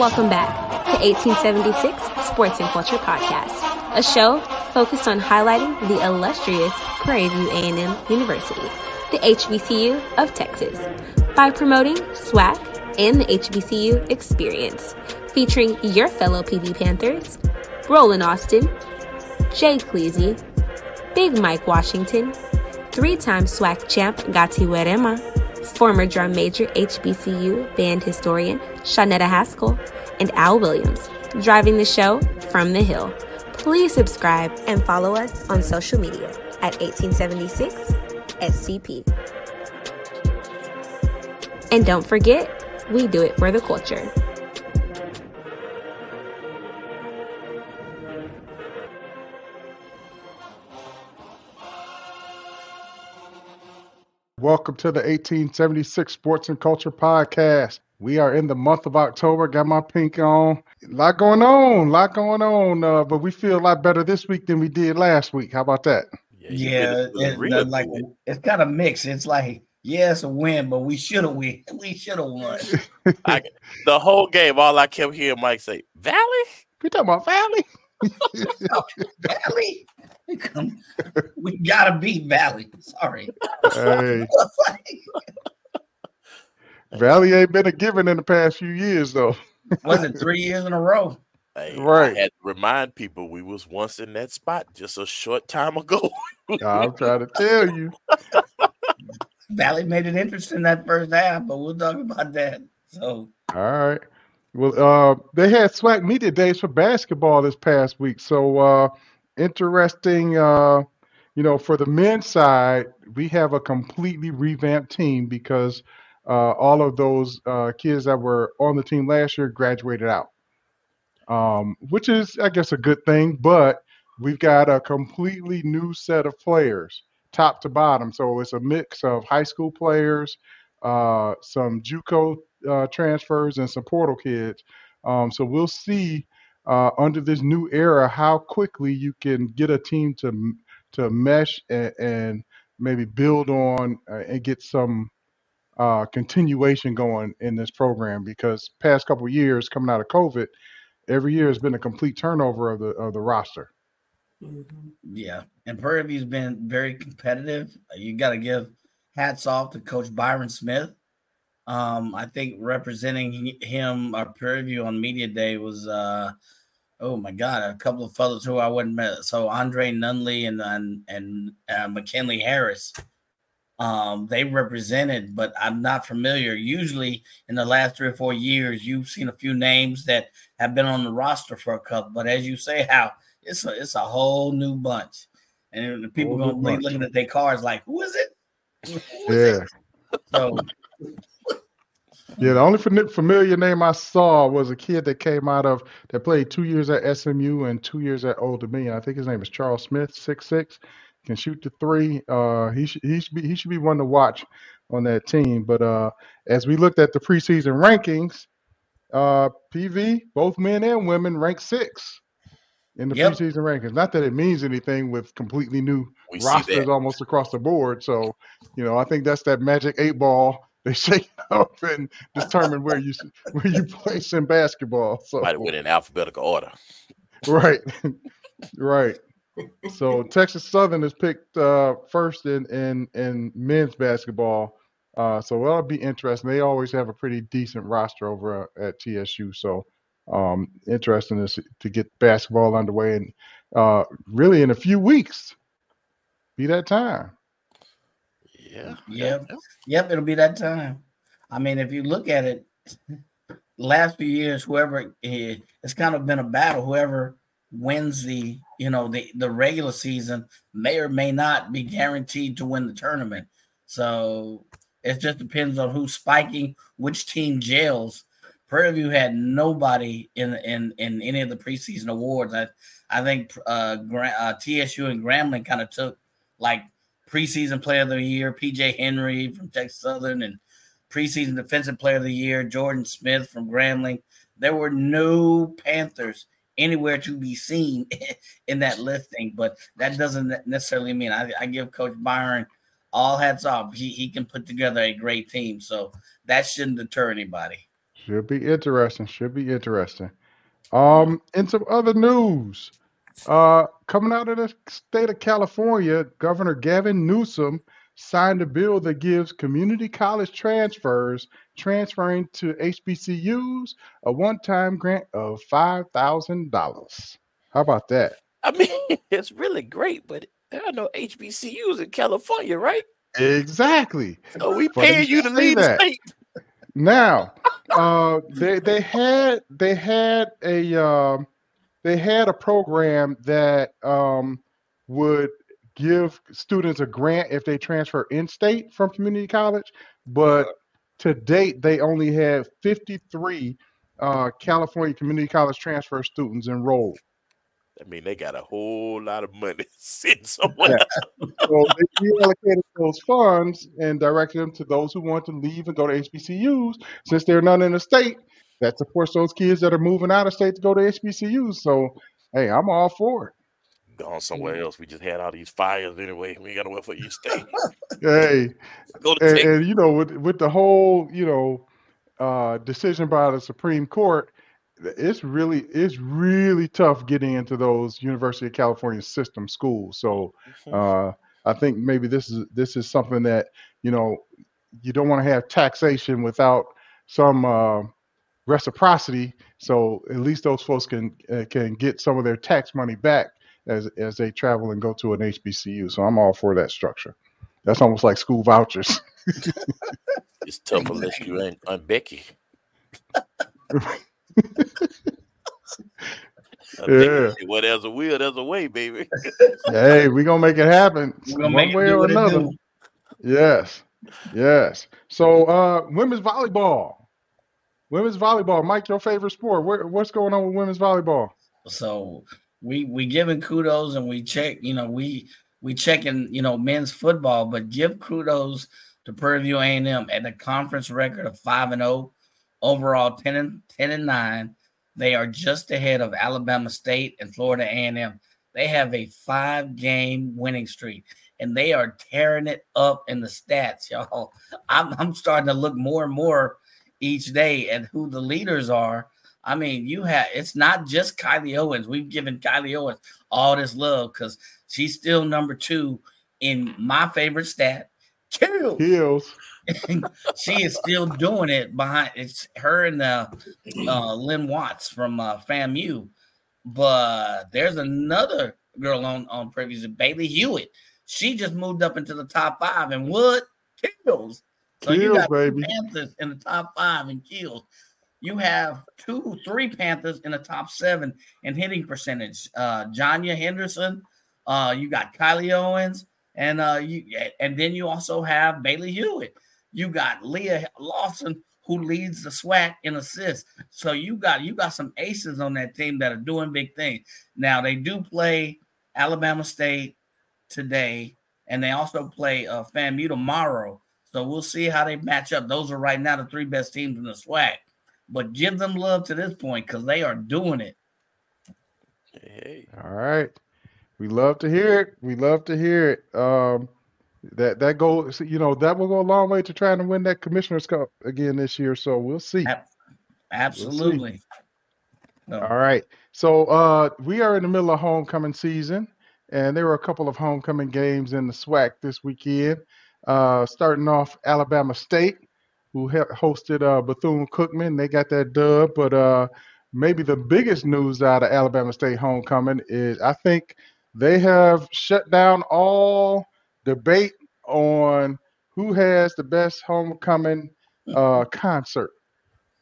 Welcome back to 1876 Sports and Culture Podcast, a show focused on highlighting the illustrious Prairie View A&M University, the HBCU of Texas, by promoting SWAC and the HBCU experience, featuring your fellow PV Panthers, Roland Austin, Jay Cleasy, Big Mike Washington, three-time SWAC champ Gati Werema, former drum major HBCU band historian Shawnetta Haskell, and Al Williams, driving the show from the Hill. Please subscribe and follow us on social media at 1876 SCP. And don't forget, we do it for the culture. Welcome to the 1876 Sports and Culture Podcast. We are in the month of October. Got my pink on. A lot going on. A lot going on. Uh, but we feel a lot better this week than we did last week. How about that? Yeah, it, uh, like it's kind of mixed. It's like yeah, it's a win, but we should have win. We should have won. I, the whole game, all I kept hearing Mike say, "Valley." We talking about Valley? Valley. we gotta beat Valley. Sorry. Hey. Valley ain't been a given in the past few years, though. Was it three years in a row? Hey, right. I had to remind people we was once in that spot just a short time ago. I'm trying to tell you. Valley made it interesting that first half, but we'll talk about that. So all right. Well, uh, they had SWAC media days for basketball this past week. So uh, interesting. Uh, you know, for the men's side, we have a completely revamped team because uh, all of those uh, kids that were on the team last year graduated out, um, which is, I guess, a good thing. But we've got a completely new set of players, top to bottom. So it's a mix of high school players, uh, some JUCO uh, transfers, and some portal kids. Um, so we'll see uh, under this new era how quickly you can get a team to to mesh and, and maybe build on uh, and get some uh, continuation going in this program because past couple years coming out of COVID, every year has been a complete turnover of the of the roster. Mm-hmm. Yeah, and Prairie View's been very competitive. You got to give hats off to Coach Byron Smith. Um, I think representing him, our Prairie View on Media Day was, uh, oh my God, a couple of fellows who I wouldn't met. So Andre Nunley and and, and uh, McKinley Harris um, they represented, but I'm not familiar. Usually, in the last three or four years, you've seen a few names that have been on the roster for a couple. But as you say, how it's a it's a whole new bunch, and the people whole gonna be looking at their cards like, who is it? Who is yeah. It? So. Yeah, the only familiar name I saw was a kid that came out of that played two years at SMU and two years at Old Dominion. I think his name is Charles Smith, six six can shoot the three. Uh, he should he should be he should be one to watch on that team. But uh, as we looked at the preseason rankings, uh, PV both men and women ranked six in the yep. preseason rankings. Not that it means anything with completely new we rosters almost across the board. So you know I think that's that magic eight ball. They shake it up and determine where you where you place in basketball. So might in alphabetical order. Right, right so Texas Southern is picked uh, first in, in in men's basketball. Uh, so that'll be interesting. They always have a pretty decent roster over uh, at TSU. So um, interesting to, to get basketball underway and uh, really in a few weeks be that time. Yeah. Yep. Yep. It'll be that time. I mean, if you look at it, last few years, whoever it's kind of been a battle. Whoever wins the you know the the regular season may or may not be guaranteed to win the tournament. So it just depends on who's spiking, which team jails. Prairie View had nobody in in in any of the preseason awards. I I think uh, uh, TSU and Grambling kind of took like preseason player of the year, PJ Henry from Texas Southern, and preseason defensive player of the year, Jordan Smith from Grambling. There were no Panthers anywhere to be seen in that listing, but that doesn't necessarily mean I, I give Coach Byron all hats off. He he can put together a great team, so that shouldn't deter anybody. Should be interesting. Should be interesting. Um, in some other news, uh, coming out of the state of California, Governor Gavin Newsom signed a bill that gives community college transfers transferring to HBCUs a one-time grant of five thousand dollars. How about that? I mean, it's really great, but there are no HBCUs in California, right? Exactly. So we paying you to leave the that. state. Now, uh, they they had they had a um, they had a program that um, would give students a grant if they transfer in state from community college, but to date they only have 53 uh, California community college transfer students enrolled. I mean, they got a whole lot of money sitting somewhere. Yeah. So they reallocated those funds and directed them to those who want to leave and go to HBCUs. Since they're not in the state, that supports those kids that are moving out of state to go to HBCUs. So, hey, I'm all for it. Gone somewhere else. We just had all these fires anyway. We got to wait for you to stay. Hey, Go to and, and you know, with with the whole you know uh, decision by the Supreme Court, it's really it's really tough getting into those University of California system schools. So. Uh, I think maybe this is this is something that you know you don't want to have taxation without some uh, reciprocity. So at least those folks can uh, can get some of their tax money back as as they travel and go to an HBCU. So I'm all for that structure. That's almost like school vouchers. It's tough unless you ain't Aunt Becky. Becky Yeah. said, Well, there's a will, there's a way, baby. hey, we gonna make it happen one make way do or another. Yes, yes. So uh, women's volleyball. Women's volleyball, Mike, your favorite sport. Where, what's going on with women's volleyball? So we we giving kudos and we check, you know, we we checking, you know, men's football, but give kudos to Prairie View A&M at the conference record of 5 and 0, overall 10 and 10 and 9. They are just ahead of Alabama State and Florida A&M. They have a 5-game winning streak and they are tearing it up in the stats, y'all. I'm I'm starting to look more and more each day and who the leaders are. I mean, you have it's not just Kylie Owens. We've given Kylie Owens all this love because she's still number two in my favorite stat. Kill. Kills. she is still doing it behind it's her and uh, uh Lynn Watts from uh FAMU. But there's another girl on on Prairie View's Bailey Hewitt. She just moved up into the top five and what kills. So you got baby. Panthers in the top five in kills. You have two, three Panthers in the top seven in hitting percentage. Uh Janya Henderson, uh, you got Kylie Owens, and uh you and then you also have Bailey Hewitt. You got Leah Lawson who leads the SWAC in assists. So you got you got some aces on that team that are doing big things. Now they do play Alabama State today, and they also play uh, FAMU tomorrow. So we'll see how they match up. Those are right now the three best teams in the SWAC. But give them love to this point because they are doing it. Hey, All right. We love to hear it. We love to hear it. Um, that that goal, you know, that will go a long way to trying to win that Commissioner's Cup again this year. So we'll see. Ab- Absolutely. So, All right. So uh, we are in the middle of homecoming season, and there were a couple of homecoming games in the SWAC this weekend. Uh, starting off, Alabama State, who hosted uh, Bethune Cookman, they got that dub. But uh, maybe the biggest news out of Alabama State homecoming is I think they have shut down all debate on who has the best homecoming uh, concert.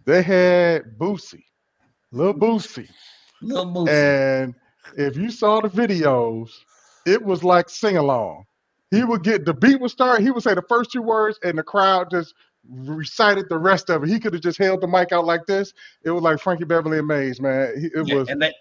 They had Boosie, Lil Boosie. little boost. And if you saw the videos, it was like sing along. He would get the beat would start, he would say the first two words, and the crowd just recited the rest of it. He could have just held the mic out like this. It was like Frankie Beverly and Maze, man. He- It Yeah, was and they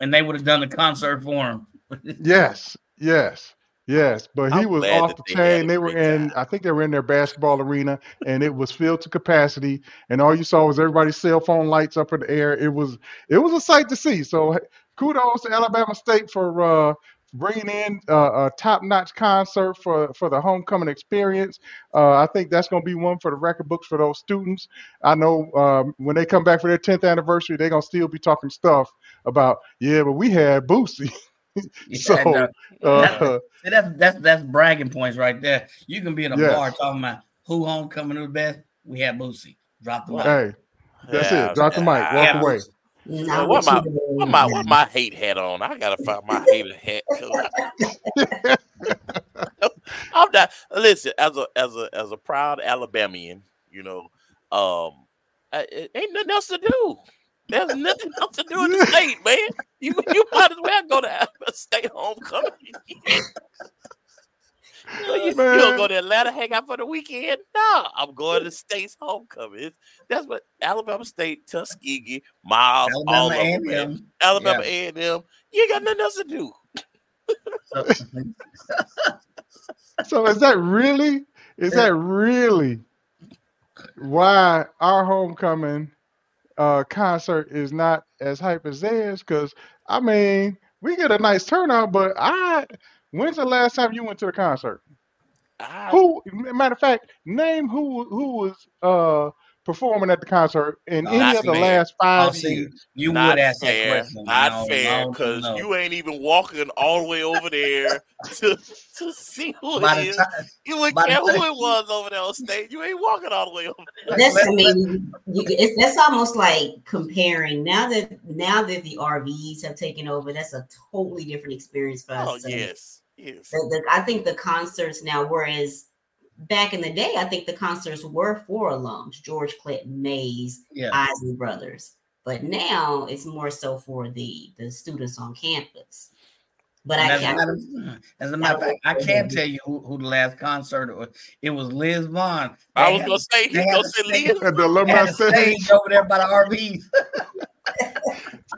and they would have done the concert for him. yes, yes, yes. But he I'm was off the they chain. They were in, time. I think they were in their basketball arena, and it was filled to capacity. And all you saw was everybody's cell phone lights up in the air. It was it was a sight to see. So kudos to Alabama State for uh bringing in uh, a top-notch concert for for the homecoming experience. Uh, I think that's going to be one for the record books for those students. I know um, when they come back for their 10th anniversary, they're going to still be talking stuff about, yeah, but we had Boosie. so Yeah, uh, See, that's that's that's bragging points right there. You can be in a Yes. bar talking about who homecoming was best. We had Boosie. Drop the mic. hey, that's Yeah, it. Drop the mic. Walk away. Not what what my- you What my what my hate hat on? I gotta find my hater hat. I'm not. Listen, as a as a as a proud Alabamian, you know, um, I, it ain't nothing else to do. There's nothing else to do in the state, man. You you might as well go to Alabama State homecoming. So you, you Man. don't go to Atlanta, hang out for the weekend? No, I'm going to state's homecoming. That's what Alabama State, Tuskegee, Miles, all Alabama of them. A&M. Alabama A and M. You ain't got nothing else to do. So- So is that really? Is that really why our homecoming uh, concert is not as hype as theirs? Because I mean, we get a nice turnout, but I. When's the last time you went to the concert? I, Who? Matter of fact, name who who was uh, performing at the concert in No, any of the fair. last I'll five see. years. You not would ask fair, that question. not No, fair, no, because no. you ain't even walking all the way over there to to see who by it time, You wouldn't care who it was over there on stage. You ain't walking all the way over there. That's I mean, you, it's that's almost like comparing now that now that the RVs have taken over. That's a totally different experience for us. Oh So yes, yes. the, the, I think the concerts now, whereas back in the day, I think the concerts were for alums, George Clinton, Maze, yeah. Isley Brothers. But now it's more so for the the students on campus. But And I as, a can't. matter, as a matter of fact, I can't tell you who, who the last concert was. It was Liz Vaughn. I was gonna say they he's gonna say Liz. At the alumni stage, stage over there by the RVs.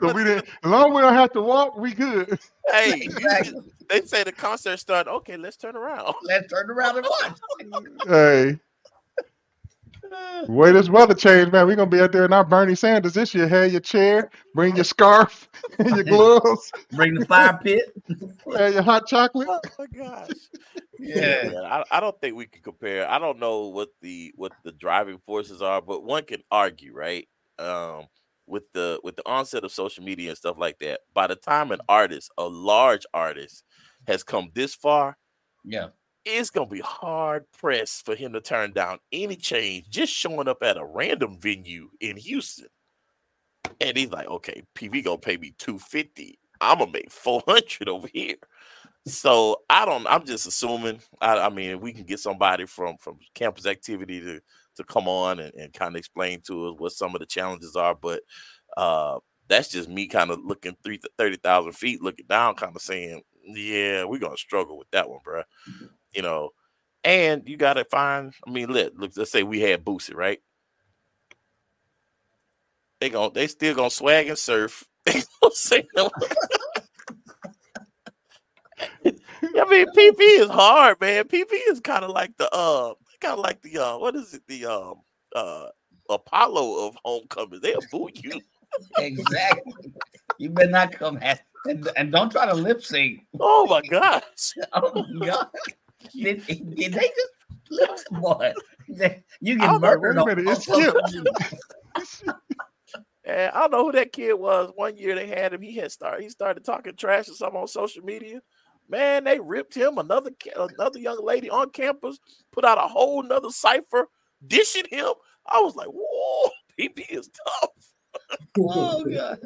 so we didn't. As long as we don't have to walk, we good. Hey, Exactly. Just- they say the concert started. Okay, let's turn around. Let's turn around and watch. Hey, way this weather change, man. We're gonna be out there in our Bernie Sanders this year. Have your chair, bring your scarf, and your gloves, Bring the fire pit. and your hot chocolate. Oh my gosh. Yeah. I, I don't think we can compare. I don't know what the what the driving forces are, but one can argue, right? Um, with the with the onset of social media and stuff like that. By the time an artist, a large artist, has come this far, Yeah. it's gonna be hard pressed for him to turn down any change just showing up at a random venue in Houston. And he's like, okay, PV gonna pay me 250. I'm gonna make 400 over here. So I don't I'm just assuming. I, I mean, we can get somebody from from campus activity to to come on and, and kind of explain to us what some of the challenges are, but uh that's just me kind of looking three 30,000 feet, looking down, kind of saying, yeah, we're gonna struggle with that one, bro. You know, and you gotta find. I mean, let look. Let's say we had Boosie, right? They gon' they still gonna swag and surf. Gonna. I mean, PV is hard, man. PV is kind of like the uh, kind of like the uh, what is it? The um uh Apollo of homecoming. They'll boo you. Exactly. You better not come at and, and don't try to lip sync. Oh my gosh. Oh my god. Did, did they just lip sync? Boy, you get don't know, murdered. wait on- minute, it's on social Skip. media. And I don't know who that kid was. One year they had him. He had started. He started talking trash or something on social media. Man, they ripped him. Another another young lady on campus put out a whole nother cipher dishing him. I was like, whoa, PV is tough. Oh god.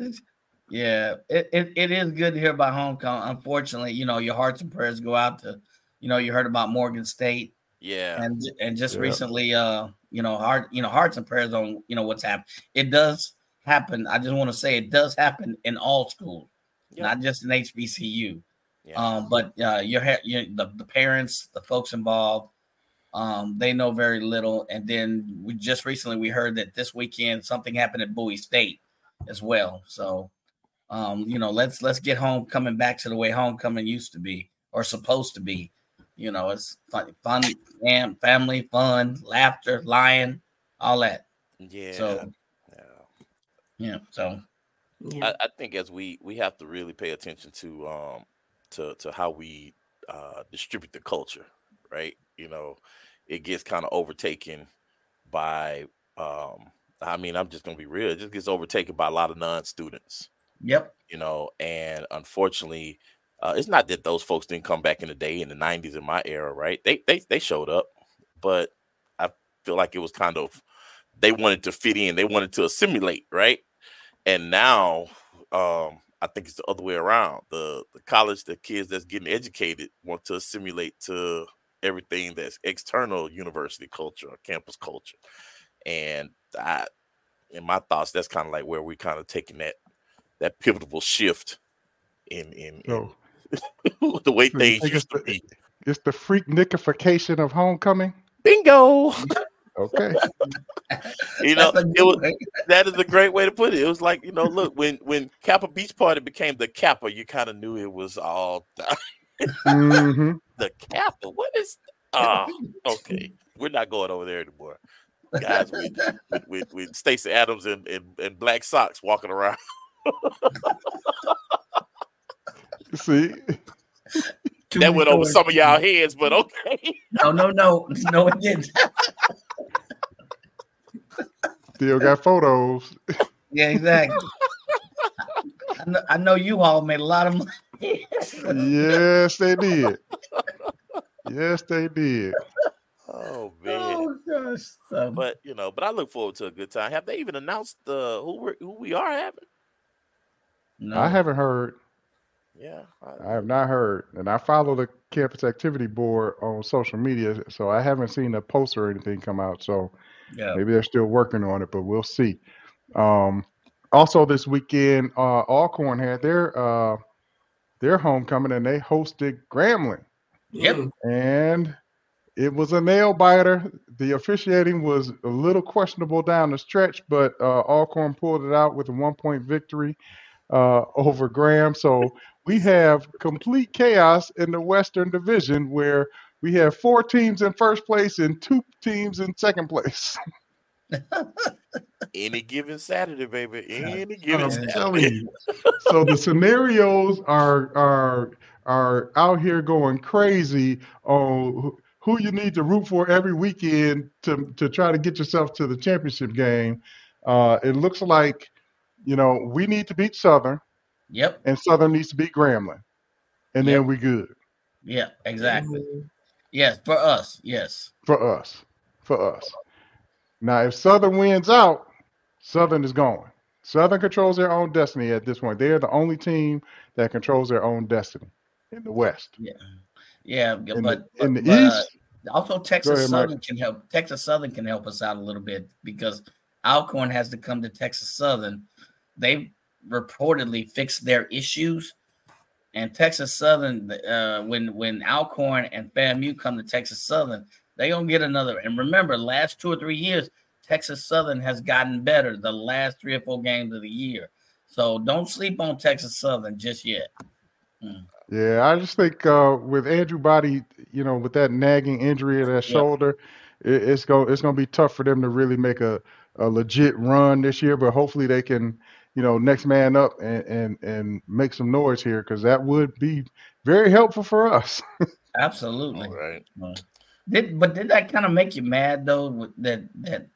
Yeah, it, it, it is good to hear about homecoming. Unfortunately, you know, your hearts and prayers go out to, you know, you heard about Morgan State Yeah, and and just Yeah. recently, uh, you know, heart, you know, hearts and prayers on, you know, what's happened. It does happen. I just want to say it does happen in all schools, Yeah. not just in HBCU. yeah. Um, but uh, your, your the, the parents, the folks involved, um, they know very little. And then we just recently we heard that this weekend something happened at Bowie State as well. So, um, you know, let's let's get home coming back to the way homecoming used to be or supposed to be. You know, it's fun, fun and family, fun, laughter, lying, all that. yeah. So, yeah. yeah. So, Yeah. I, I think as we we have to really pay attention to um to to how we uh, distribute the culture, right? You know, it gets kind of overtaken by. Um, I mean, I'm just gonna be real. It just gets overtaken by a lot of non-students. Yep. You know, and unfortunately, uh, it's not that those folks didn't come back in the day in the '90s in my era, right? They they they showed up, but I feel like it was kind of they wanted to fit in, they wanted to assimilate, right? And now, um, I think it's the other way around. The the college, the kids that's getting educated want to assimilate to everything that's external university culture or campus culture. And I in my thoughts, that's kind of like where we're kind of taking that that pivotal shift in in, So, the way so things it's used to the, be. it's the freaknikification of homecoming? Bingo. Okay. You know, That's a it was that is a great way to put it. It was like, you know, look, when when Kappa Beach Party became the Kappa, you kind of knew it was all hmm the Kappa. What is ah okay. We're not going over there anymore. Guys with with, with, with Stacy Adams and, and, and black socks walking around. See, Too That went over stories. some of y'all heads, but okay. No, no, no, no, it didn't. still got photos. Yeah, exactly. I know, I know you all made a lot of money. Yes, they did. Yes, they did. Oh man. oh gosh. So, But you know, but I look forward to a good time. Have they even announced uh, who we who we are having? No. I haven't heard. Yeah, I have not heard, and I follow the campus activity board on social media, so I haven't seen a post or anything come out. So Yeah. maybe they're still working on it, but we'll see. Um, also, this weekend, uh, Alcorn had their uh, their homecoming, and they hosted Grambling, Yep. And it was a nail biter. The officiating was a little questionable down the stretch, but uh, Alcorn pulled it out with a one point victory uh, over Graham. So we have complete chaos in the Western Division where we have four teams in first place and two teams in second place. any given Saturday, baby. Any given I'm Saturday. So the scenarios are are are out here going crazy on who- who you need to root for every weekend to to try to get yourself to the championship game. Uh, it looks like you know we need to beat Southern, Yep. and Southern needs to beat Grambling, and Yep. then we good Yeah. Exactly. Mhm. Yes. For us. Yes. for us. For us. Now, if Southern wins out, Southern is gone. Southern controls their own destiny at this point. They are the only team that controls their own destiny in the West. Yeah. In but the, in the but, uh, East, also Texas ahead, Mike. Southern can help. Texas Southern can help us out a little bit because Alcorn has to come to Texas Southern. They reportedly fixed their issues, and Texas Southern, uh, when when Alcorn and FAMU come to Texas Southern, they gonna get another. And remember, last two or three years, Texas Southern has gotten better. The last three or four games of the year, so don't sleep on Texas Southern just yet. yeah, I just think uh, with Andrew Body, you know, with that nagging injury in that shoulder, it, it's going it's to be tough for them to really make a, a legit run this year. But hopefully, they can, you know, next man up and and, and make some noise here because that would be very helpful for us. Absolutely. All right. Did but did that kind of make you mad though? with That that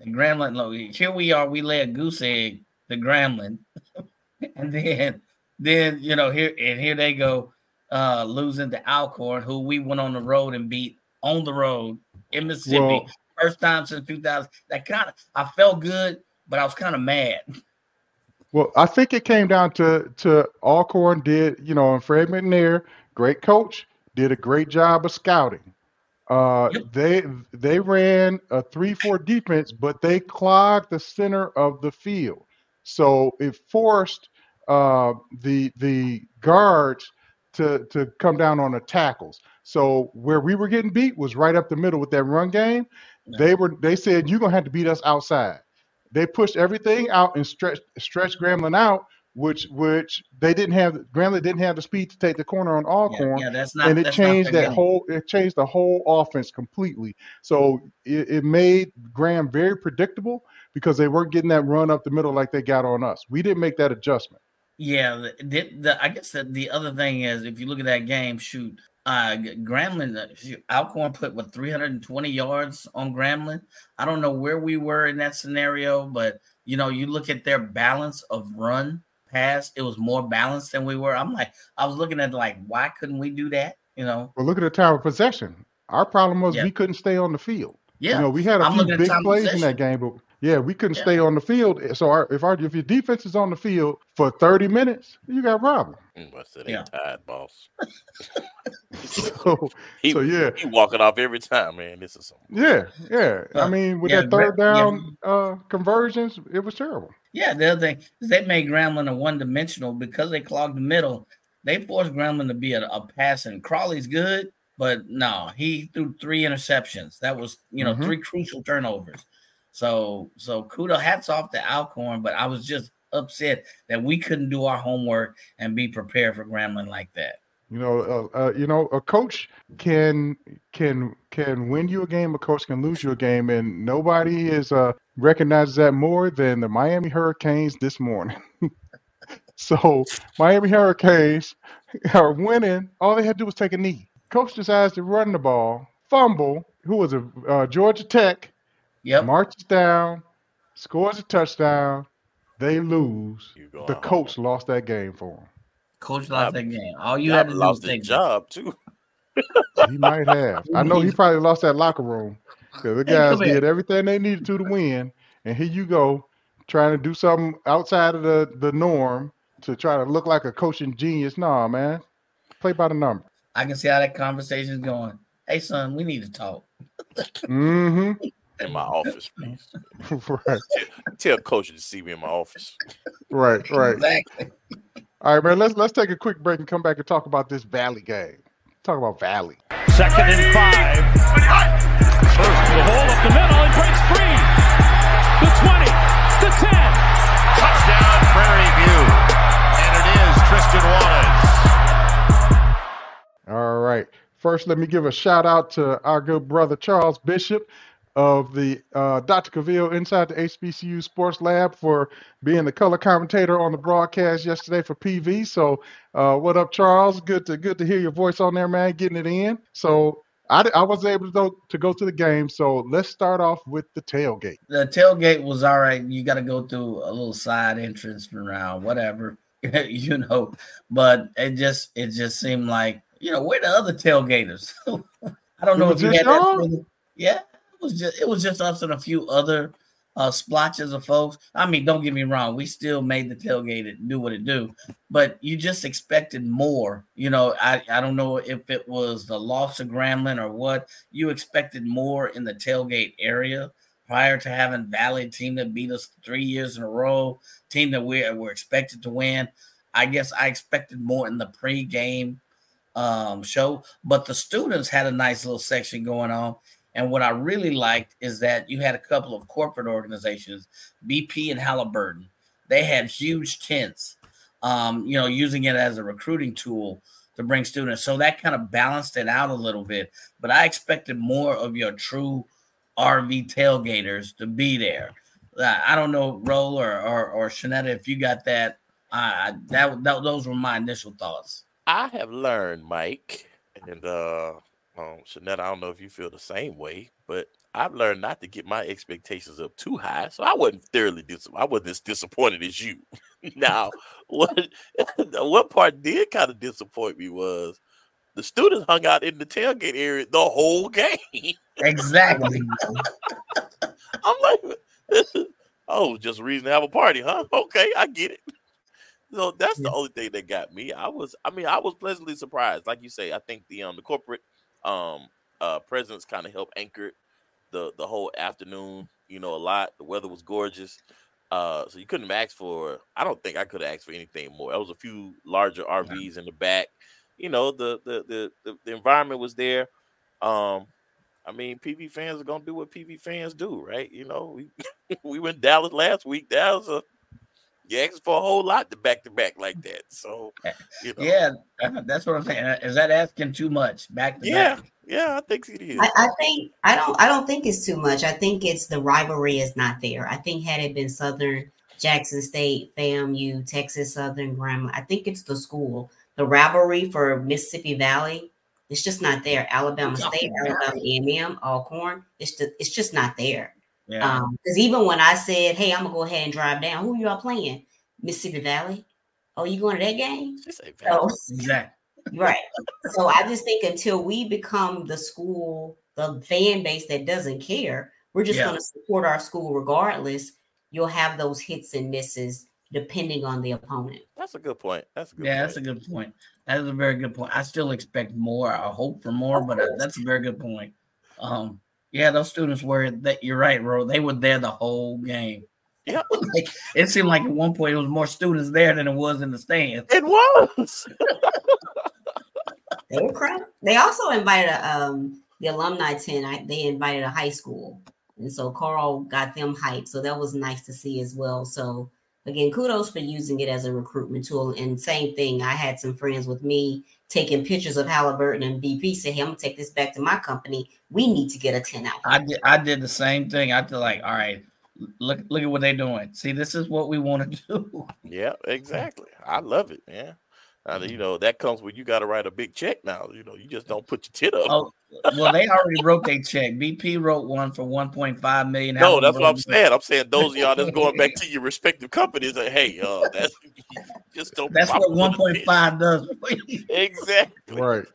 the Grambling. Look, here we are. We lay a goose egg, the Grambling, and then then you know here and here they go, uh losing to Alcorn, who we went on the road and beat on the road in Mississippi, Well- first time since 2000. That kind of I felt good, but I was kind of mad. Well, I think it came down to to Alcorn did, you know, and Fred McNair, great coach, did a great job of scouting. Uh, Yep. They they ran a three four defense, but they clogged the center of the field, so it forced uh, the the guards to to come down on the tackles. So where we were getting beat was right up the middle with that run game. They were they said you're gonna have to beat us outside they pushed everything out and stretched stretched Grambling out, which which they didn't have. Grambling didn't have the speed to take the corner on Yeah, Alcorn, yeah, that's not. and it changed that game. whole. It changed the whole offense completely. So it, it made Graham very predictable because they weren't getting that run up the middle like they got on us. We didn't make that adjustment. Yeah, the, the, the I guess the, the other thing is if you look at that game, shoot, uh Grambling uh, Alcorn put what 320 yards on Grambling. I don't know where we were in that scenario, but you know, you look at their balance of run pass, it was more balanced than we were. I'm like, I was looking at like, why couldn't we do that? You know, Well, look at the time of possession. Our problem was Yeah. we couldn't stay on the field. yeah. You know, we had a I'm few big plays in that game, but yeah, we couldn't Yeah. stay on the field. So our, if our if your defense is on the field for 30 minutes, you got a problem. Mm, I said, Yeah. ain't tired, boss. So, He, so yeah, he walking off every time, man. This is some yeah, yeah. I Uh, mean, with yeah, that third Gra- yeah. down uh conversions, it was terrible. Yeah, the other thing is they made Grambling a one dimensional because they clogged the middle. They forced Grambling to be a, a passing. Crawley's good, but no, he threw three interceptions. That was you know Mhm. three crucial turnovers. So so kudos hats off to Alcorn, but I was just upset that we couldn't do our homework and be prepared for Grambling like that. You know, uh, uh, you know, a coach can can can win you a game. A coach can lose you a game, and nobody is uh recognizes that more than the Miami Hurricanes this morning. so Miami Hurricanes are winning. All they had to do was take a knee. Coach decides to run the ball, fumble. Who was it? Uh, Georgia Tech Yep. marches down, scores a touchdown. They lose. The home. coach lost that game for them. Coach lost that game. All you Y'all had to do was lost his take job too. He might have. I know he probably lost that locker room. 'cause the Hey, guys here. did everything they needed to to win, and here you go, trying to do something outside of the, the norm to try to look like a coaching genius. Nah, man, play by the number. I can see how that conversation is going. Hey son, we need to talk. Mm-hmm. In my office, please. right, Tell coach to see me in my office. right, right. Exactly. All right, man. Let's let's take a quick break and come back and talk about this Valley game. Talk about Valley. Second and five. First the hole up the middle and breaks free. The 20, the 10. Touchdown Prairie View. And it is Tristan Wallace. All right. First, let me give a shout out to our good brother Charles Bishop of the uh, Dr. Cavill inside the HBCU Sports Lab for being the color commentator on the broadcast yesterday for PV. So, uh, what up, Charles? Good to good to hear your voice on there, man. Getting it in. So, I, I was able to go, to go to the game. So let's start off with the tailgate. the tailgate was all right. You got to go through a little side entrance around, whatever, you know. But it just it just seemed like you know where the other tailgaters. I don't know if you had that. feeling. Yeah, it was just it was just us and a few other uh splotches of folks. I mean, don't get me wrong, we still made the tailgate it do what it do, but you just expected more. You know, I I don't know if it was the loss of Grambling or what. You expected more in the tailgate area prior to having Valley team that beat us three years in a row, team that we were expected to win. I guess I expected more in the pre-game um, show, but the students had a nice little section going on. And what I really liked is that you had a couple of corporate organizations, BP and Halliburton. They had huge tents, um, you know, using it as a recruiting tool to bring students. So that kind of balanced it out a little bit. But I expected more of your true RV tailgaters to be there. I don't know, Roll or or, or Shanetta, if you got that. Uh, that, that those were my initial thoughts. I have learned, Mike, and uh, um, Shanette, I don't know if you feel the same way, but I've learned not to get my expectations up too high, so I wasn't thoroughly dis- I wasn't as disappointed as you. now, what what part did kind of disappoint me was the students hung out in the tailgate area the whole game. Exactly. I'm like, oh, just a reason to have a party, huh? Okay, I get it. So that's the only thing that got me. I was, I mean, I was pleasantly surprised. Like you say, I think the um the corporate um uh presence kind of helped anchor the the whole afternoon. You know, a lot. The weather was gorgeous. Uh, so you couldn't have asked for. I don't think I could have asked for anything more. There was a few larger RVs in the back. You know, the the the the, the environment was there. Um, I mean, PV fans are gonna do what PV fans do, right? You know, we we went Dallas last week. That was a you asked for a whole lot to back to back like that. So, you know, yeah, that's what I'm saying. Is that asking too much? Back to yeah, back. yeah. I think it is. I, I think I don't I don't think it's too much. I think it's the rivalry is not there. I think had it been Southern Jackson State, FAMU, Texas Southern Grambling. I think it's the school. The rivalry for Mississippi Valley, it's just not there. Alabama State, Alabama A&M, Alcorn, it's just, it's just not there. Yeah. Because even when I said, "Hey, I'm gonna go ahead and drive down," who y'all playing? Mississippi Valley. Oh, you going to that game? She say So, exactly. right. So I just think until we become the school, the fan base that doesn't care, we're just Yeah. going to support our school regardless. You'll have those hits and misses depending on the opponent. That's a good point. That's a good Yeah, point. that's a good point. That is a very good point. I still expect more. I hope for more, but uh, that's a very good point. Um, yeah, those students were that. You're right, bro. They were there the whole game. Yeah. Like, it seemed like at one point it was more students there than it was in the stands. It was. They were crying. They also invited um the alumni tent. I, they invited a high school, and so Carl got them hyped. So that was nice to see as well. So again, kudos for using it as a recruitment tool. And same thing, I had some friends with me taking pictures of Halliburton and BP. Say, hey, I'm gonna take this back to my company. We need to get a tent out. I did. I did the same thing. I feel like, all right, look, look at what they're doing. See, this is what we want to do. Yeah, exactly. I love it, man. And you know that comes when you got to write a big check now. You know, you just don't put your tit up. Oh, well, they already wrote their check. BP wrote one for 1.5 million. no, that's what I'm saying. I'm saying those of y'all that's going back to your respective companies. Like, hey, uh, that's just don't. That's what up with a 1.5 does. for you. bid. Exactly. Right.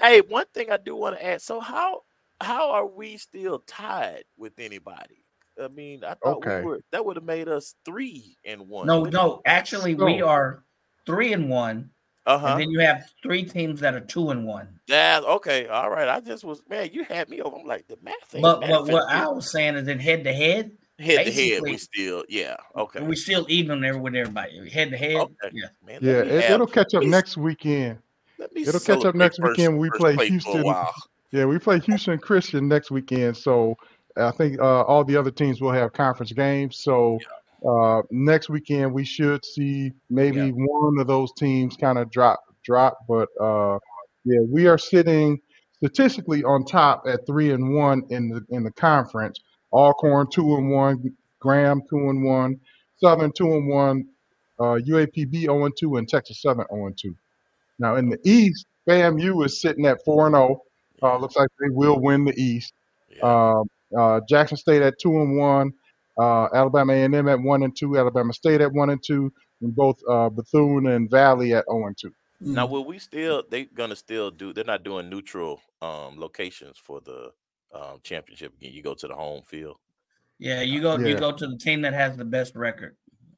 Hey, one thing I do want to add. So how how are we still tied with anybody? I mean, I thought Okay. we were that would have made us three and one. No, no. Actually, we are three and one, Uh huh. and then you have three teams that are two and one. Yeah. Okay. All right. I just was man. You had me over. I'm like the math. ain't But math but what ain't I was saying is, in head to head, head to head, we still yeah. Okay. we still even there with everybody. Head to head, yeah. Man, Yeah, it, have- it'll catch up let me- next weekend. let me it'll catch up next first- weekend we play place for a Houston. Yeah, we play Houston Christian next weekend, so I think uh, all the other teams will have conference games. So uh, next weekend we should see maybe Yeah. one of those teams kind of drop drop. But uh, yeah, we are sitting statistically on top at three and one in the in the conference. Alcorn two and one, Graham two and one, Southern two and one, uh, UAPB zero and two, and Texas Southern zero and two. Now in the East, FAMU is sitting at four and zero. Uh, looks like they will win the East. Yeah. Um, uh, Jackson State at two and one, uh, Alabama A&M at one and two, Alabama State at one and two, and both uh, Bethune and Valley at zero and two. Now, will we still? They're gonna still do? They're not doing neutral um locations for the um championship again. You go to the home field. Yeah, you go you go to the team that has the best record.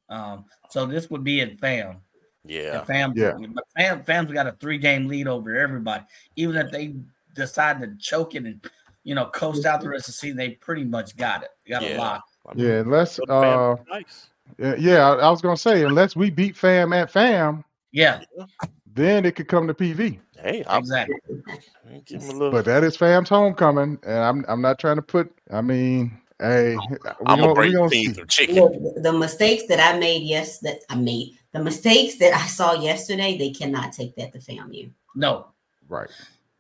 Um, so this would be at FAM. Yeah. And FAM, Yeah. but FAM, FAM's got a three game lead over everybody. Even if they decide to choke it and you know coast out the rest of the season, they pretty much got it. Got Yeah. a lot. Yeah, unless uh, nice. yeah, yeah, I, I was gonna say unless we beat FAM at FAM, Yeah, then it could come to PV. Hey, I'm exactly. give him a little. But that is FAM's homecoming, and I'm I'm not trying to put. I mean, hey, we I'm gonna, gonna we bring gonna see. some chicken. Look, the mistakes that I made, yes, that I made the mistakes that I saw yesterday, they cannot take that to FAMU. No, Right.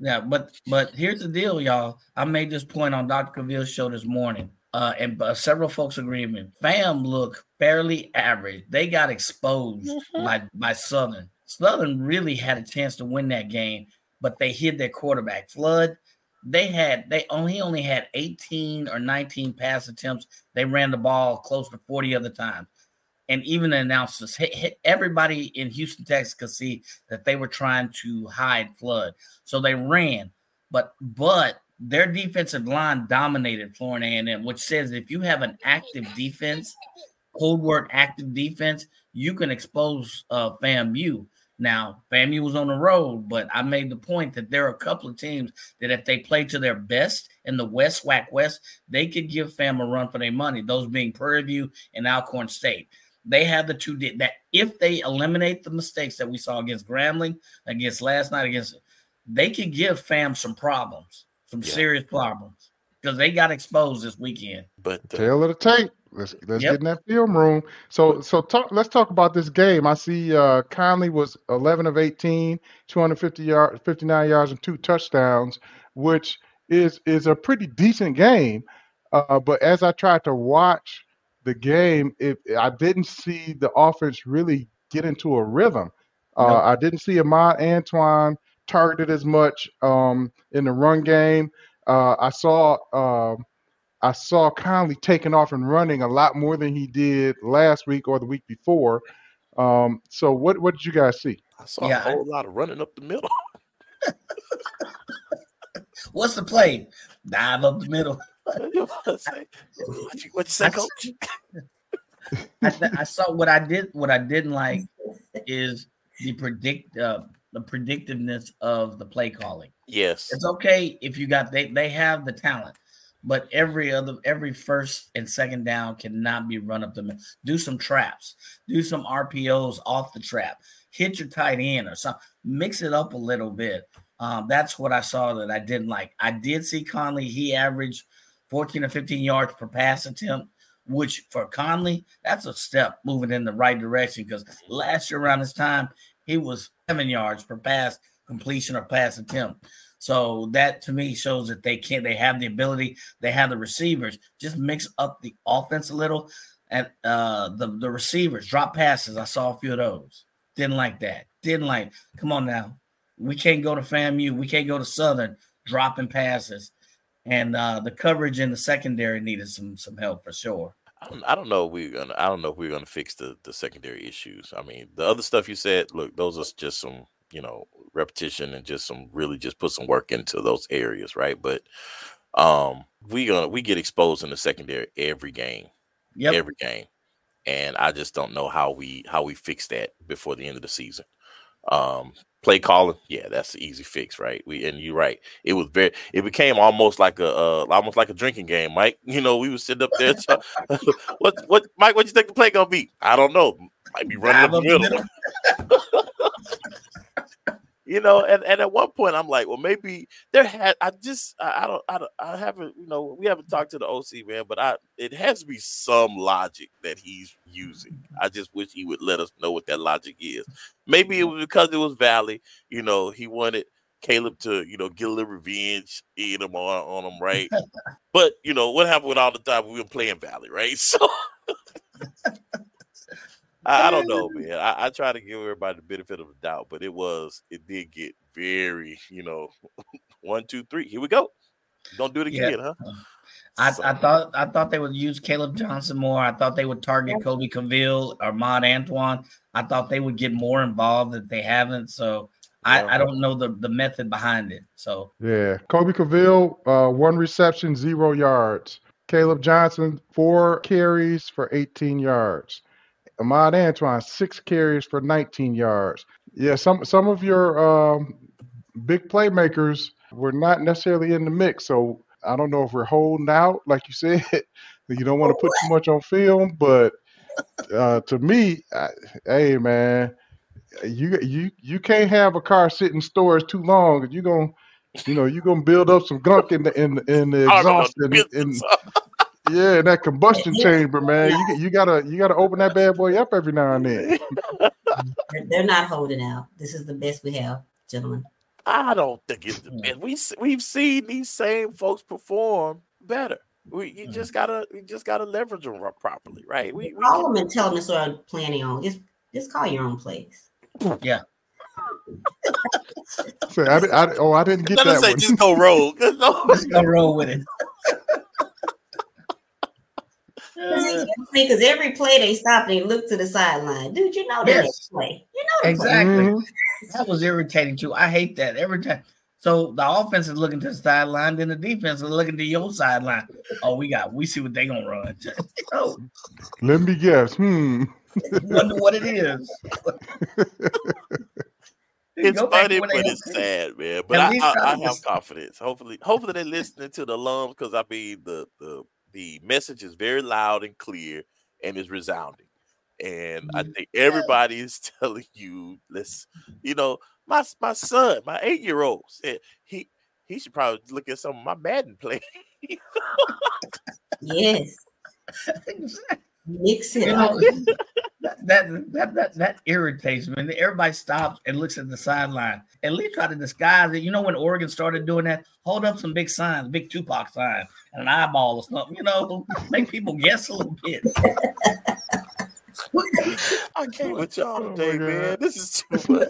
Yeah, but but here's the deal, y'all. I made this point on Dr. Cavill's show this morning, uh, and uh, several folks agree with me. Fam look fairly average. They got exposed by by Southern. Southern really had a chance to win that game, but they hid their quarterback. Flood. They had they only only had 18 or 19 pass attempts. They ran the ball close to 40 other times. And even the announcers, hit, hit, everybody in Houston, Texas could see that they were trying to hide Flood. So they ran, but but their defensive line dominated Florida A&M, which says if you have an active defense, code word active defense, you can expose uh, FAMU. Now, FAMU was on the road, but I made the point that there are a couple of teams that if they play to their best in the West, WAC West, they could give FAM a run for their money. Those being Prairie View and Alcorn State. They have the two di- that if they eliminate the mistakes that we saw against Grambling, against last night, against they could give FAM some problems, some Yeah. serious problems because they got exposed this weekend. But uh, Tail of the tape. Let's let's Yep. get in that film room. So so talk. Let's talk about this game. I see uh, Connley was 11 of 18, 250 yards, 59 yards, and two touchdowns, which is is a pretty decent game. Uh, but as I tried to watch the game, it, I didn't see the offense really get into a rhythm. Uh, No. I didn't see Ahmad Antoine targeted as much um, in the run game. Uh, I saw um I saw Connley taking off and running a lot more than he did last week or the week before. Um, so what what did you guys see? I saw Yeah, a I- whole lot of running up the middle. What's the play? Dive up the middle. What you say, what you, say I- coach? I, th- I saw what I did. What I didn't like is the predict uh, the predictiveness of the play calling. Yes. It's okay if you got they they have the talent, but every other every first and second down cannot be run up the middle. Do some traps, do some RPOs off the trap, hit your tight end or something. Mix it up a little bit. Um, that's what I saw that I didn't like. I did see Connley. He averaged 14 or 15 yards per pass attempt, which for Connley, that's a step moving in the right direction. Because last year around this time, he was seven yards per pass completion or pass attempt. So that to me shows that they can't, they have the ability, they have the receivers. Just mix up the offense a little. And uh the, the receivers drop passes. I saw a few of those. Didn't like that. Didn't like. Come on now. We can't go to FAMU. We can't go to Southern dropping passes. And uh the coverage in the secondary needed some some help for sure. I don't, I don't know. if We're gonna. I don't know if we're gonna fix the the secondary issues. I mean, the other stuff you said. Look, those are just some you know repetition and just some really just put some work into those areas, right? But um, we gonna we get exposed in the secondary every game, Yep. every game, and I just don't know how we how we fix that before the end of the season. Um, play calling, yeah, that's the easy fix, right? We and you're right. It was very. It became almost like a uh, almost like a drinking game, Mike. You know, we was sitting up there. so- what what Mike? What you think the play gonna be? I don't know. Might be running Dive up the up the middle. You know, and, and at one point I'm like, well, maybe there had I just I, I don't I don't I haven't you know we haven't talked to the OC man, but I it has to be some logic that he's using. I just wish he would let us know what that logic is. Maybe it mm-hmm. was because it was Valley, you know, he wanted Caleb to you know get a little revenge in him on, on him, right? but you know what happened with all the time we were playing Valley, right? So. I, I don't know, man. I, I try to give everybody the benefit of the doubt, but it was it did get very, you know, one, two, three. Here we go. Don't do it Yeah. again, huh? I, So- I thought I thought they would use Caleb Johnson more. I thought they would target Kobe Cavill or Mod Antoine. I thought they would get more involved that they haven't. So I, I don't know the, the method behind it. So Yeah, Kobe Cavill, uh, one reception, zero yards. Caleb Johnson, four carries for 18 yards. Ahmad Antoine, six carries for 19 yards. Yeah, some some of your um, big playmakers were not necessarily in the mix. So I don't know if we're holding out, like you said. you don't want to put too much on film, but uh, to me, I, hey man, you you you can't have a car sit in storage too long. You're gonna you know, you're gonna build up some gunk in the in the, in the I don't know exhaust and. Yeah, in that combustion chamber, man. You you gotta you gotta open that bad boy up every now and then. They're- They're not holding out. This is the best we have, gentlemen. I don't think it's the best. We we've seen these same folks perform better. We you Mm. just gotta you just gotta leverage them ro- properly, right? We, we Call them and tell them to start planning on. Just just call your own plays. So I, di- I, oh, I didn't get Let us that say one. just go rogue. No. go roll with it. Because every play they stop and they look to the sideline. Dude, you know the Yes. next play. You know the Exactly. Mhm. That was irritating too. I hate that every time. So the offense is looking to the sideline, then the defense is looking to your sideline. Oh, we got we see what they gonna run. oh, Let me guess. Hmm. wonder what it is. It's funny, but are. it's sad, man. But I, I, I I have confidence. Hopefully, hopefully they're listening to the alums because I mean the the the message is very loud and clear and is resounding. And I think everybody is telling you, let's, you know, my my son, my eight year old said he he should probably look at some of my Madden play. Yes. Mix it You up. know, That, that that that that irritates me. Everybody stops and looks at the sideline. At least try to disguise it. You know when Oregon started doing that, hold up some big signs, big Tupac sign, and an eyeball or something. You know, make people guess a little bit. I can't with y'all Oh, today, my man. This is too much.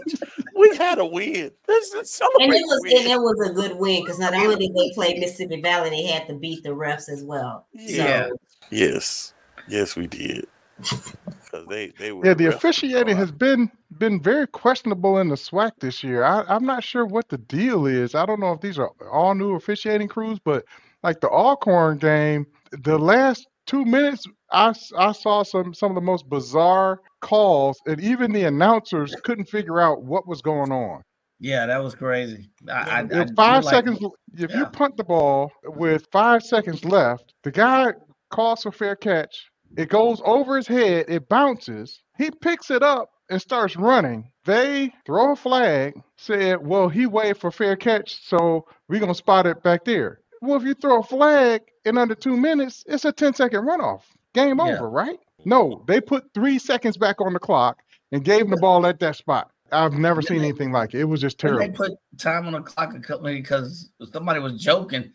we had a win. This is And celebrate. it was the and it was a good win because not only did they play Mississippi Valley, they had to beat the refs as well. Yeah. So Yes, yes, we did. Because they they were Yeah, the officiating has been been very questionable in the SWAC this year. I, I'm not sure what the deal is. I don't know if these are all new officiating crews, but like the Alcorn game, the last two minutes, I, I saw some some of the most bizarre calls, and even the announcers couldn't figure out what was going on. Yeah, that was crazy. I, I, I If five feel like- seconds, if you punt the ball with five seconds left, the guy calls for fair catch. It goes over his head. It bounces. He picks it up and starts running. They throw a flag. Said, "Well, he waved for fair catch, so we're gonna spot it back there." Well, if you throw a flag in under two minutes, it's a 10 second runoff. Game Yeah. over, right? No, they put three seconds back on the clock and gave him the ball at that spot. I've never seen anything like it. It was just terrible. They put time on the clock a couple because somebody was joking.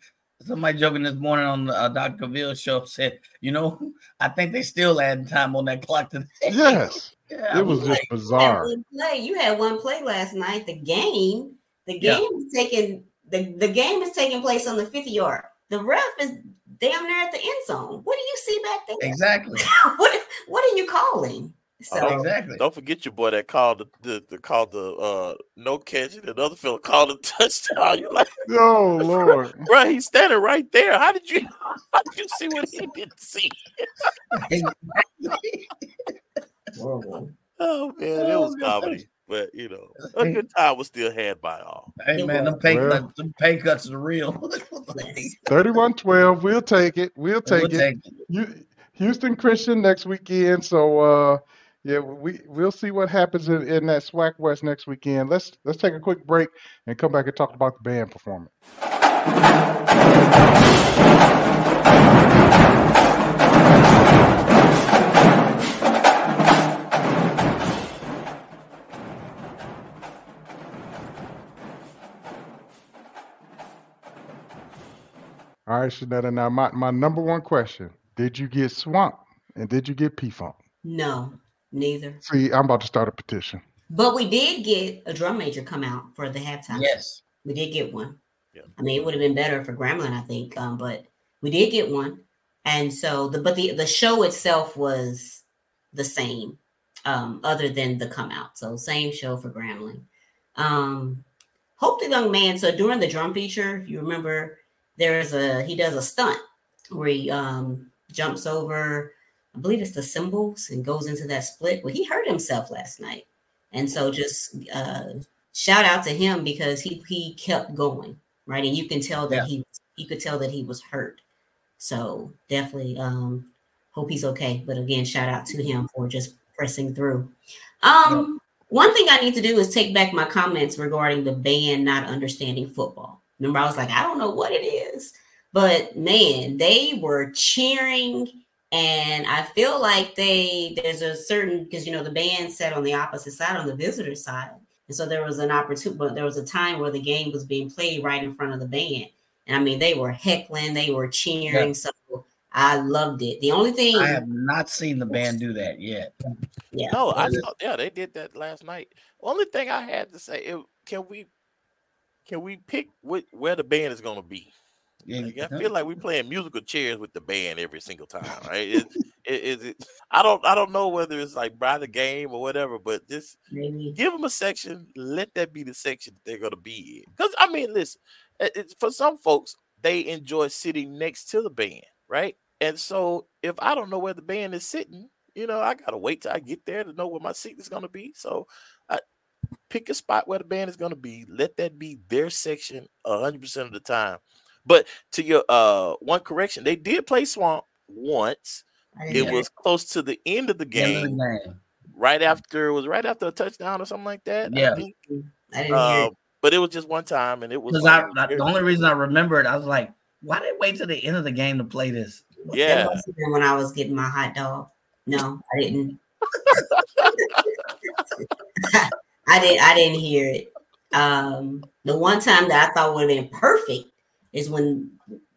Somebody joking this morning on the uh, Dr. Cavill show said, you know, I think they still adding time on that clock today. Yes, Yeah, it was like, just you had bizarre. play. You had one play last night. The game, the Yeah. game is taking the, the game is taking place on the 50 yard. The ref is damn near at the end zone. What do you see back there? exactly. what what are you calling? So Oh, exactly. Don't forget your boy that called the the, the called the uh no catch and another fella called a touchdown. You're like, Oh Lord. bro, he's standing right there. How did you how did you see what he didn't see? horrible. Oh man, it was comedy. But you know, a good time was still had by all. hey man, them pay, Well- cuts, them pay cuts are real. 31-12. We'll take it. We'll take We'll it. take it. You, Houston Christian next weekend. So uh yeah, we we'll see what happens in, in that SWAC West next weekend. Let's let's take a quick break and come back and talk about the band performance. All right, Shanetta. Now my, my number one question. Did you get swamped? And did you get P Funk? No, neither. See, I'm about to start a petition. But we did get a drum major come out for the halftime. Yes. We did get one. Yeah. I mean, it would have been better for Grambling, I think, um, but we did get one. And so the but the the show itself was the same, um, other than the come out. So same show for Grambling. Um, Hope the young man. So during the drum feature, if you remember, there's a he does a stunt where he um jumps over, I believe it's the cymbals and goes into that split. Well, he hurt himself last night. And so just uh shout out to him because he he kept going, right? And you can tell that Yeah. he you could tell that he was hurt. So definitely um hope he's okay. But again, shout out to him for just pressing through. Um one thing I need to do is take back my comments regarding the band not understanding football. Remember, I was like, I don't know what it is, but man, they were cheering and I feel like they there's a certain because you know the band sat on the opposite side on the visitor side, and so there was an opportunity, but there was a time where the game was being played right in front of the band, and I mean they were heckling, they were cheering, so I loved it. The only thing, I have not seen the band do that yet. yeah, No, I saw, yeah, they did that last night. Only thing I had to say, it, can we can we pick what, where the band is going to be? Like, I feel like we're playing musical chairs with the band every single time, right? Is, is it? I don't, I don't know whether it's like by the game or whatever, but just maybe give them a section. Let that be the section that they're going to be in. Because I mean, listen, it's, for some folks, they enjoy sitting next to the band, right? And so if I don't know where the band is sitting, you know, I gotta wait till I get there to know where my seat is gonna be. So I pick a spot where the band is gonna be. Let that be their section hundred percent of the time. But to your uh one correction, they did play Swamp once. It didn't was close to the end of the End of the game, game. right after it was right after a touchdown or something like that. I Yeah. think. I didn't hear Uh, but it was just one time, and it was Because like- I, I- the only reason I remember it, I was like, why did they wait till the end of the game to play this? That yeah. must have been when I was getting my hot dog. No, I didn't. I didn't I didn't hear it. Um, the one time that I thought would have been perfect is when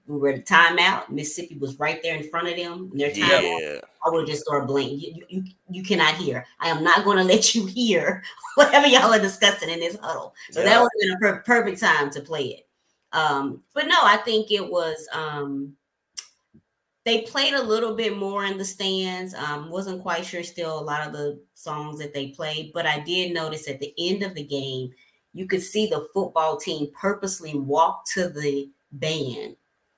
we were at a timeout. Mississippi was right there in front of them. And their timeout. Yeah. I would have just started blinking. You, you, you cannot hear. I am not going to let you hear whatever y'all are discussing in this huddle. So that Yeah. would have been a per- perfect time to play it. Um, but no, I think it was. Um, they played a little bit more in the stands. Um, wasn't quite sure still a lot of the songs that they played, but I did notice at the end of the game, you could see the football team purposely walk to the band,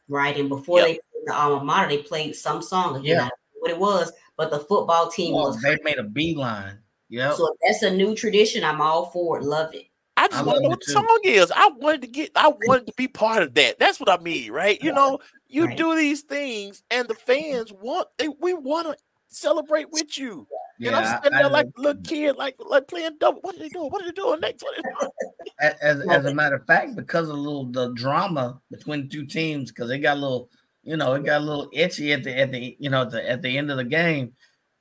right? And before Yep. they played the alma mater, they played some song again. Yeah. I don't know what it was, but the football team Well, was. they made a beeline. Yeah. So if that's a new tradition. I'm all for it. Love it. I I just want to know what the song is. I wanted to get. I wanted to be part of that. That's what I mean, right? You know, you Right. do these things, and the fans want. They we want to celebrate with you. And I'm Yeah, sitting I- there I- like a little kid, like like playing double. What are they doing? What are they doing next? What are they doing? As, as a matter of fact, because of a little the drama between the two teams, because they got a little, you know, it got a little itchy at the at the you know at the, at the end of the game.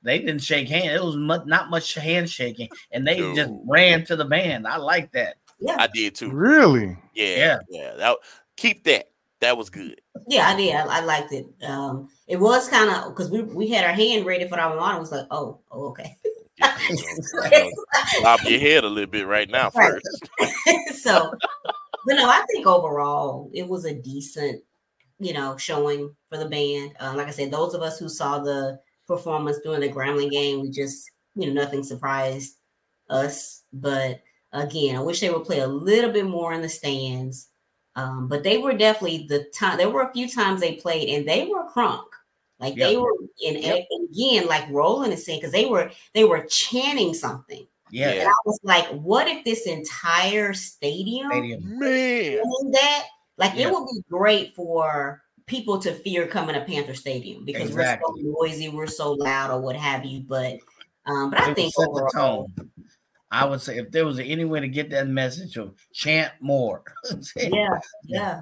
They didn't shake hands. It was mu- not much handshaking, and they just ran to the band. I like that. Yeah, I did too. Really? Yeah, Yeah. yeah. That keep that. That was good. yeah, I did. I, I liked it. Um, it was kind of because we we had our hand ready for our one. It was like, oh, oh, okay. Yeah, bob your head a little bit right now Right. first. so, but no, I think overall it was a decent, you know, showing for the band. Um, like I said, those of us who saw the performance during the Grambling game, we just, you know, nothing surprised us. But again, I wish they would play a little bit more in the stands. Um, but they were definitely the time. There were a few times they played, and they were crunk. Like they were, and, Yep. and again, like Roland is saying, because they were they were chanting something. Yeah, And I was like, what if this entire stadium, stadium. Man, that? Like Yeah. it would be great for people to fear coming to Panther Stadium because Exactly. we're so noisy, we're so loud, or what have you. But um, but I It think would set the overall, tone. I would say if there was any way to get that message of chant more. yeah, yeah,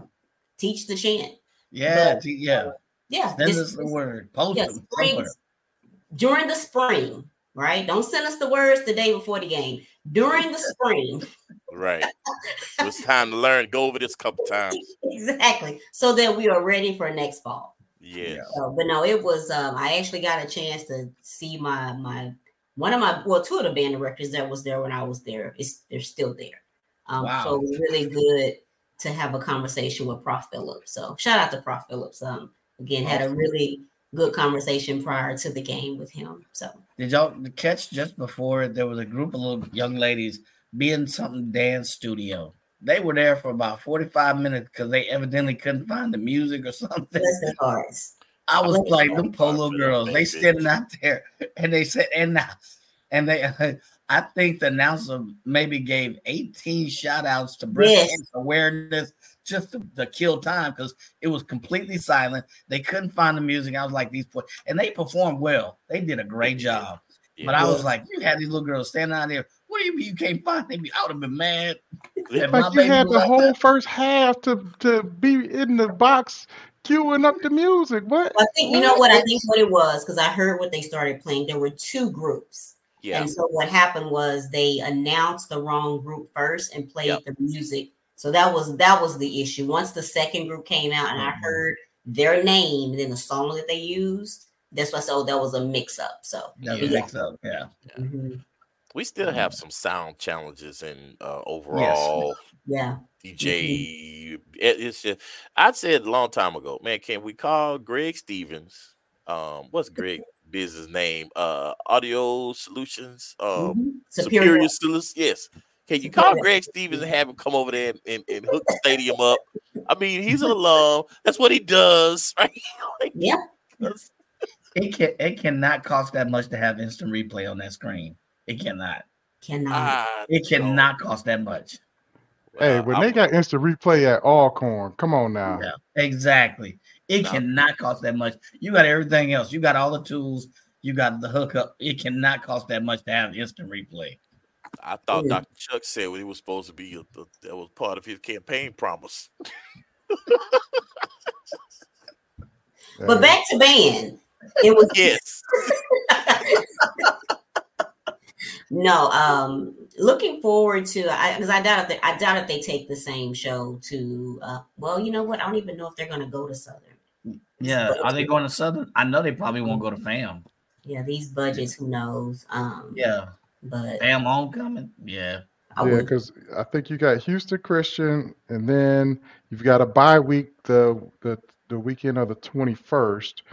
teach the chant. yeah, But- t- yeah. Yeah, Send just- us the word. Post yeah, them spring, during the spring, right? Don't send us the words the day before the game. During the spring, right. It's time to learn. Go over this a couple times. exactly, so that we are ready for next fall. Yeah. So, but no, it was. Um, I actually got a chance to see my my one of my well, two of the band directors that was there when I was there. Is they're still there. Um, Wow. so it was really good to have a conversation with Prof Phillips. So shout out to Prof Phillips. Um, again, had a really good conversation prior to the game with him. So Did y'all catch just before there was a group of little young ladies being something dance studio? They were there for about 45 minutes because they evidently couldn't find the music or something. bless their hearts. I was Bless like, them polo girls, they standing out there and they said, and now, and they, I think the announcer maybe gave 18 shout outs to breast Yes. cancer awareness just to, to kill time because it was completely silent. They couldn't find the music. I was like, these, po- and they performed well. They did a great job. But I was like, you had these little girls standing out there. What do you mean you can't find them? I would have been mad. if Like you had the out whole there. first half to to be in the box queuing up the music. What? I think you know what I think what it was because I heard what they started playing. There were two groups. yeah. And so what happened was they announced the wrong group first and played Yep. the music. So that was that was the issue. Once the second group came out and I Mhm. heard their name and then the song that they used, that's why I said oh, that was a mix up. So That Yeah. was mixed up. Yeah. mhm. We still have some sound challenges and uh, overall yeah, DJ. it- it's just I said a long time ago, man. Can we call Greg Stevens? Um, what's Greg business name? Uh, Audio Solutions. Um, Mhm. Superior, superior. Solutions. Yes. Can you call Greg Stevens and have him come over there and, and, and hook the stadium up? I mean, he's an alum. That's what he does, right? Like, Yeah. It can it cannot cost that much to have instant replay on that screen. It cannot. Cannot. I It don't- cannot cost that much. Hey, when I'm- they got instant replay at Alcorn, come on now. Yeah, exactly. It No. cannot cost that much. You got everything else. You got all the tools. You got the hookup. It cannot cost that much to have instant replay. I thought Mm. Dr. Chuck said what he was supposed to be. A, a- that was part of his campaign promise. But back to band. It was Yes. No, um, looking forward to because I, doubt if they, I doubt if they take the same show to. Uh, well, you know what? I don't even know if they're going to go to Southern. Yeah, are they going to Southern? I know they probably won't go to FAM. Yeah, these budgets, who knows? Um, Yeah, but FAM homecoming. Yeah, I Yeah, because I think you got Houston Christian, and then you've got a bye week the the the weekend of the twenty first.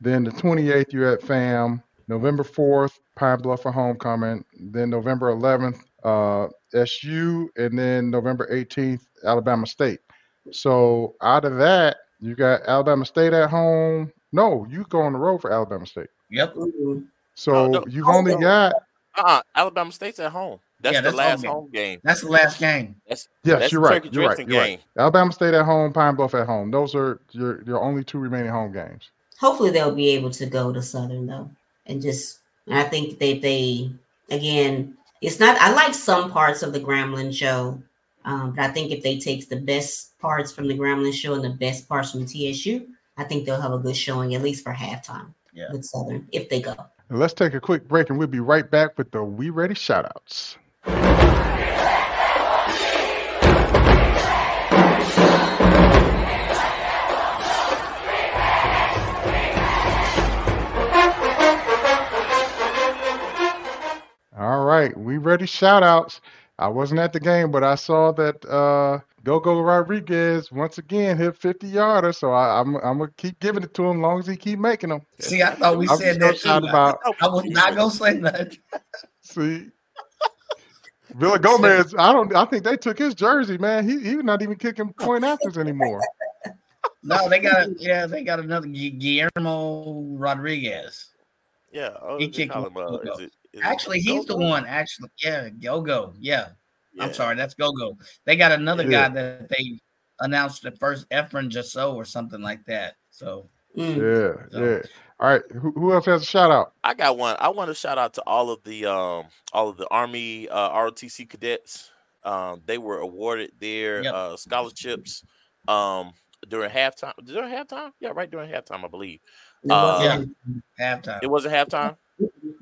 Then the twenty eighth you're at FAM. November fourth, Pine Bluff for homecoming. Then November eleventh, uh, SU, and then November eighteenth, Alabama State. So out of that, you got Alabama State at home. No, you go on the road for Alabama State. yep. Mhm. So Oh, no. you've Oh, only no. got Uh-uh. Alabama State's at home. That's Yeah, the that's home last game. home game. That's the last game. That's yes, that's you're right. You're right. You're right. game. Alabama State at home, Pine Bluff at home. Those are your your only two remaining home games. hopefully they'll be able to go to Southern though, and just I think they they again, it's not. I like some parts of the Grambling show, um, but I think if they take the best parts from the Grambling show and the best parts from TSU, I think they'll have a good showing at least for halftime Yeah. with Southern if they go. And let's take a quick break and we'll be right back with the We Ready shoutouts. All right, we ready shoutouts. I wasn't at the game, but I saw that uh Gogo Rodriguez once again hit 50 yarder, so I, I'm I'm gonna keep giving it to him as long as he keep making them. See, I thought we I'm said that too. about I was not gonna say nothing. See, Villa Gomez. I don't. I think they took his jersey, man. He he's not even kicking point afters anymore. No, they got yeah, they got another Guillermo Rodriguez. Yeah. He kicked him, uh, is it, is Actually, he's the Go-Go? one. Actually, yeah, Go Go. Yeah, I'm sorry, that's Go Go. They got another Yeah. guy that they announced the first, Efren Jasso or something like that. So Mm. Yeah, So- yeah. All right. Who, who else has a shout out? I got one. I want to shout out to all of the um all of the Army uh, ROTC cadets. Um, they were awarded their Yep. uh, scholarships um during halftime. During halftime, yeah, right during halftime, I believe. It Uh, wasn't- halftime. It wasn't halftime.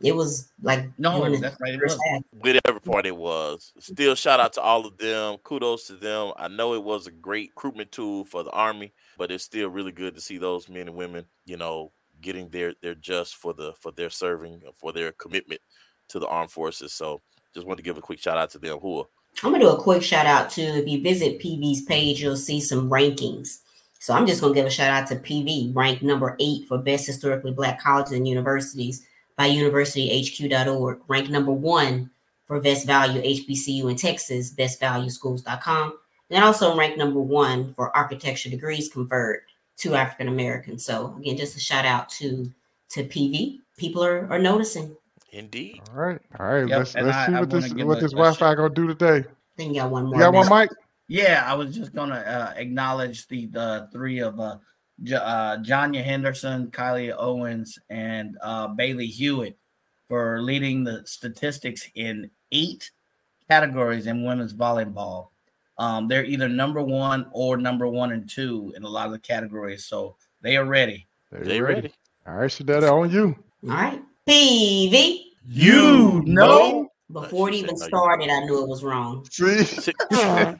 It was like no, during that's right. It was. Whatever part it was, still shout out to all of them. Kudos to them. I know it was a great recruitment tool for the Army, but it's still really good to see those men and women, you know, getting their their just for the for their serving uh, for their commitment to the armed forces. So just want to give a quick shout out to them. Who are I'm gonna do a quick shout out to if you visit PV's page, you'll see some rankings. So I'm just gonna give a shout out to PV, ranked number eight for best historically black colleges and universities by universityhq.org, ranked number one for best value HBCU in Texas, bestvalueschools.com, and also ranked number one for architecture degrees conferred to African Americans. So again, just a shout out to to PV. People are, are noticing. indeed. All right. All right. Yep, let's and let's I- see I what this what this Wi-Fi gonna do today. I think you got one more. You got one. Mike? Yeah, I was just gonna uh, acknowledge the the three of uh, J- uh, Janya Henderson, Kylie Owens, and uh, Bailey Hewitt for leading the statistics in eight categories in women's volleyball. Um, they're either number one or number one and two in a lot of the categories, so they are ready. They They ready. All right, Shadetta, on you. All right. PV. You know, Before it even said no, you started, I knew it was wrong. See, See- run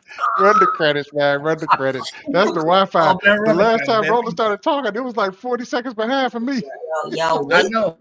the credits, man. Run the credits. That's the Wi-Fi. Oh, man, The run the last time credits. Roland started talking, it was like 40 seconds behind for me. Yo, yo I know.